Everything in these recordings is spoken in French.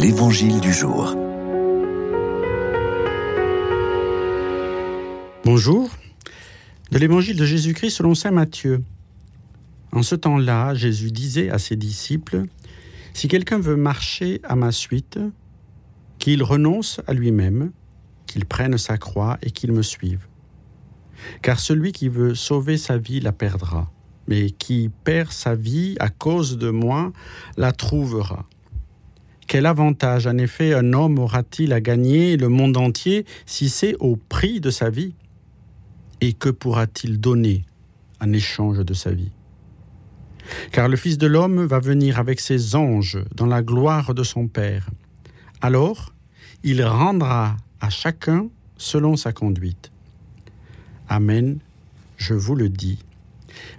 L'Évangile du jour. Bonjour. De l'Évangile de Jésus-Christ selon Saint Matthieu. En ce temps-là, Jésus disait à ses disciples, Si quelqu'un veut marcher à ma suite, qu'il renonce à lui-même, qu'il prenne sa croix et qu'il me suive. Car celui qui veut sauver sa vie la perdra, mais qui perd sa vie à cause de moi la trouvera. Quel avantage, en effet, un homme aura-t-il à gagner le monde entier si c'est au prix de sa vie? Et que pourra-t-il donner en échange de sa vie? Car le Fils de l'homme va venir avec ses anges dans la gloire de son Père. Alors, il rendra à chacun selon sa conduite. Amen, je vous le dis.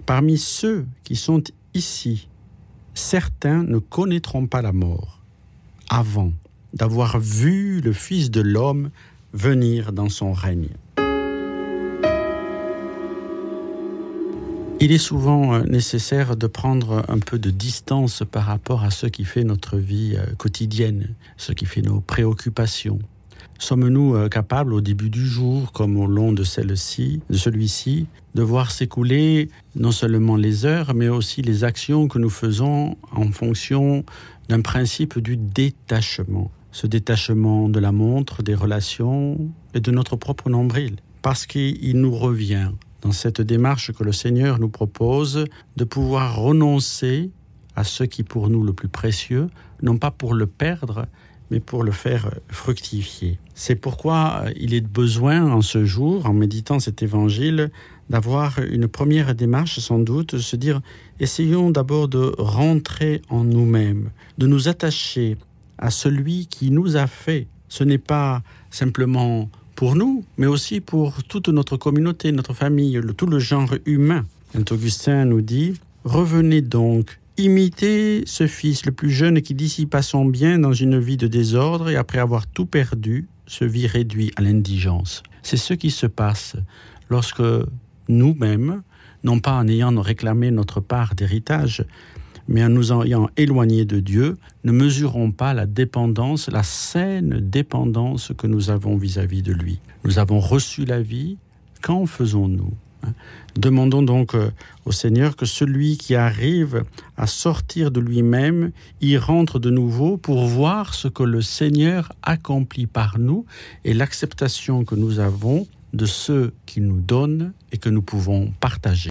Parmi ceux qui sont ici, certains ne connaîtront pas la mort avant d'avoir vu le Fils de l'homme venir dans son règne. Il est souvent euh, nécessaire de prendre un peu de distance par rapport à ce qui fait notre vie euh, quotidienne, ce qui fait nos préoccupations. Sommes-nous euh, capables au début du jour, comme au long de celle-ci, de celui-ci, de voir s'écouler non seulement les heures, mais aussi les actions que nous faisons en fonction d'un principe du détachement? Ce détachement de la montre, des relations et de notre propre nombril. Parce qu'il nous revient dans cette démarche que le Seigneur nous propose de pouvoir renoncer à ce qui pour nous le plus précieux, non pas pour le perdre, mais pour le faire fructifier. C'est pourquoi euh, il est besoin en ce jour, en méditant cet évangile, d'avoir une première démarche sans doute, se dire, essayons d'abord de rentrer en nous-mêmes, de nous attacher à celui qui nous a fait. Ce n'est pas simplement pour nous, mais aussi pour toute notre communauté, notre famille, tout le genre humain. Saint Augustin nous dit, revenez donc Imitez ce fils le plus jeune qui dissipa son bien dans une vie de désordre et après avoir tout perdu, se vit réduit à l'indigence. C'est ce qui se passe lorsque nous-mêmes, non pas en ayant réclamé notre part d'héritage, mais en nous ayant éloignés de Dieu, ne mesurons pas la dépendance, la saine dépendance que nous avons vis-à-vis -vis de lui. Nous avons reçu la vie, qu'en faisons-nous? Demandons donc euh, au Seigneur que celui qui arrive à sortir de lui-même y rentre de nouveau pour voir ce que le Seigneur accomplit par nous et l'acceptation que nous avons de ceux qu'il nous donne et que nous pouvons partager.